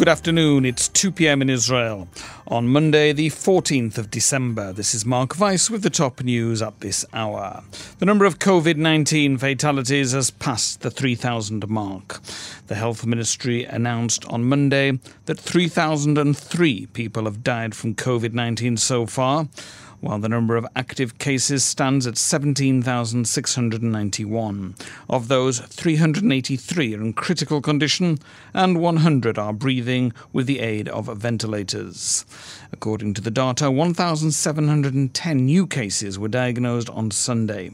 Good afternoon. It's 2 p.m. in Israel on Monday, the 14th of December. This is Mark Weiss with the top news at this hour. The number of COVID 19 fatalities has passed the 3,000 mark. The Health Ministry announced on Monday that 3,003 people have died from COVID 19 so far while the number of active cases stands at 17,691. Of those, 383 are in critical condition and 100 are breathing with the aid of ventilators. According to the data, 1,710 new cases were diagnosed on Sunday.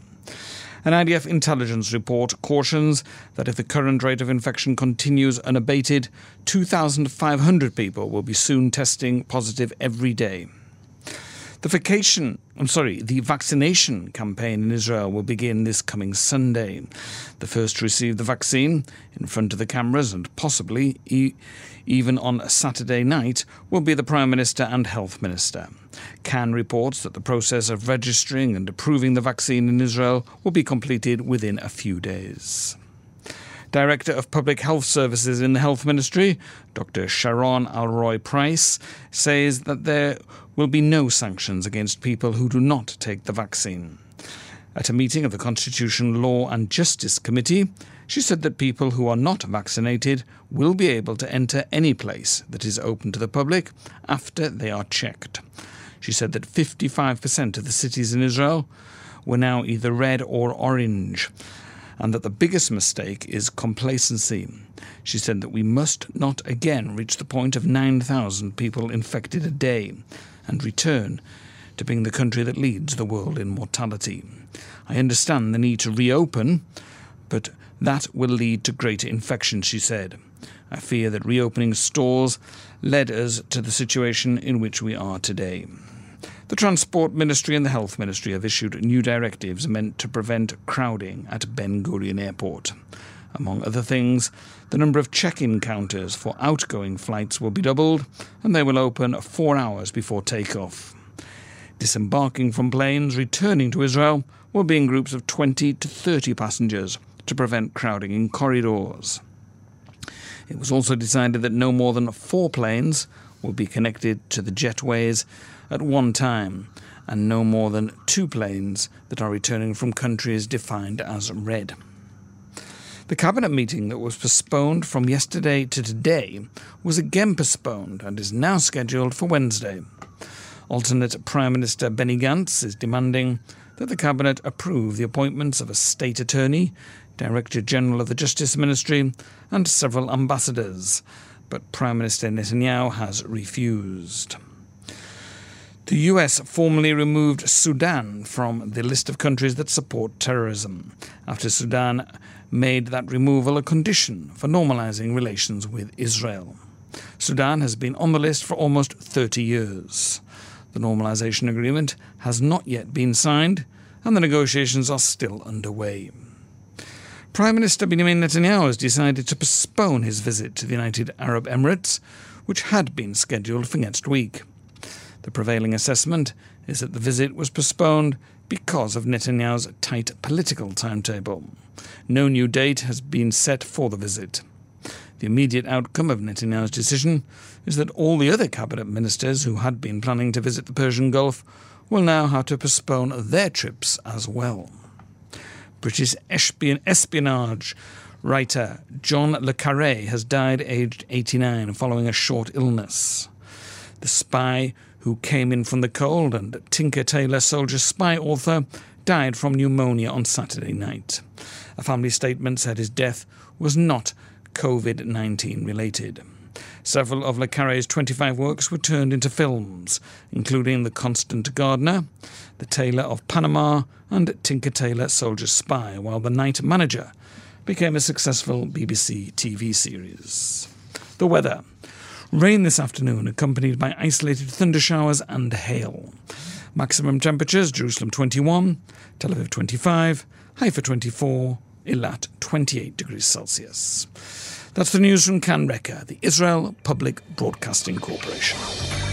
An IDF intelligence report cautions that if the current rate of infection continues unabated, 2,500 people will be soon testing positive every day. The vacation, I'm sorry, the vaccination campaign in Israel will begin this coming Sunday. The first to receive the vaccine in front of the cameras and possibly e- even on a Saturday night will be the Prime Minister and Health Minister. Kan reports that the process of registering and approving the vaccine in Israel will be completed within a few days. Director of Public Health Services in the Health Ministry, Dr. Sharon Alroy-Preis, says that there will be no sanctions against people who do not take the vaccine. At a meeting of the Constitution, Law and Justice Committee, she said that people who are not vaccinated will be able to enter any place that is open to the public after they are checked. She said that 55% of the cities in Israel were now either red or orange, and that the biggest mistake is complacency. She said that we must not again reach the point of 9,000 people infected a day and return to being the country that leads the world in mortality. I understand the need to reopen, but that will lead to greater infection, she said. I fear that reopening stores led us to the situation in which we are today. The Transport Ministry and the Health Ministry have issued new directives meant to prevent crowding at Ben Gurion Airport. Among other things, the number of check in counters for outgoing flights will be doubled, and they will open four hours before takeoff. Disembarking from planes returning to Israel will be in groups of 20 to 30 passengers to prevent crowding in corridors. It was also decided that no more than four planes will be connected to the jetways at one time, and no more than two planes that are returning from countries defined as red. The cabinet meeting that was postponed from yesterday to today was again postponed and is now scheduled for Wednesday. Alternate Prime Minister Benny Gantz is demanding that the cabinet approve the appointments of a state attorney, Director General of the Justice Ministry, and several ambassadors, but Prime Minister Netanyahu has refused. The US formally removed Sudan from the list of countries that support terrorism after Sudan made that removal a condition for normalizing relations with Israel. Sudan has been on the list for almost 30 years. The normalization agreement has not yet been signed, and the negotiations are still underway. Prime Minister Benjamin Netanyahu has decided to postpone his visit to the United Arab Emirates, which had been scheduled for next week. The prevailing assessment is that the visit was postponed because of Netanyahu's tight political timetable. No new date has been set for the visit. The immediate outcome of Netanyahu's decision is that all the other cabinet ministers who had been planning to visit the Persian Gulf will now have to postpone their trips as well. British espionage writer John Le Carre has died aged 89 following a short illness. The spy who came in from the cold, and Tinker Tailor Soldier Spy author, died from pneumonia on Saturday night. A family statement said his death was not COVID 19 related. Several of Le Carre's 25 works were turned into films, including The Constant Gardener, The Tailor of Panama, and Tinker Tailor Soldier Spy, while The Night Manager became a successful BBC TV series. The weather. Rain this afternoon, accompanied by isolated thunder showers and hail. Maximum temperatures Jerusalem 21, Tel Aviv 25, Haifa 24, Eilat 28 degrees Celsius. That's the news from Kan Reka, the Israel Public Broadcasting Corporation.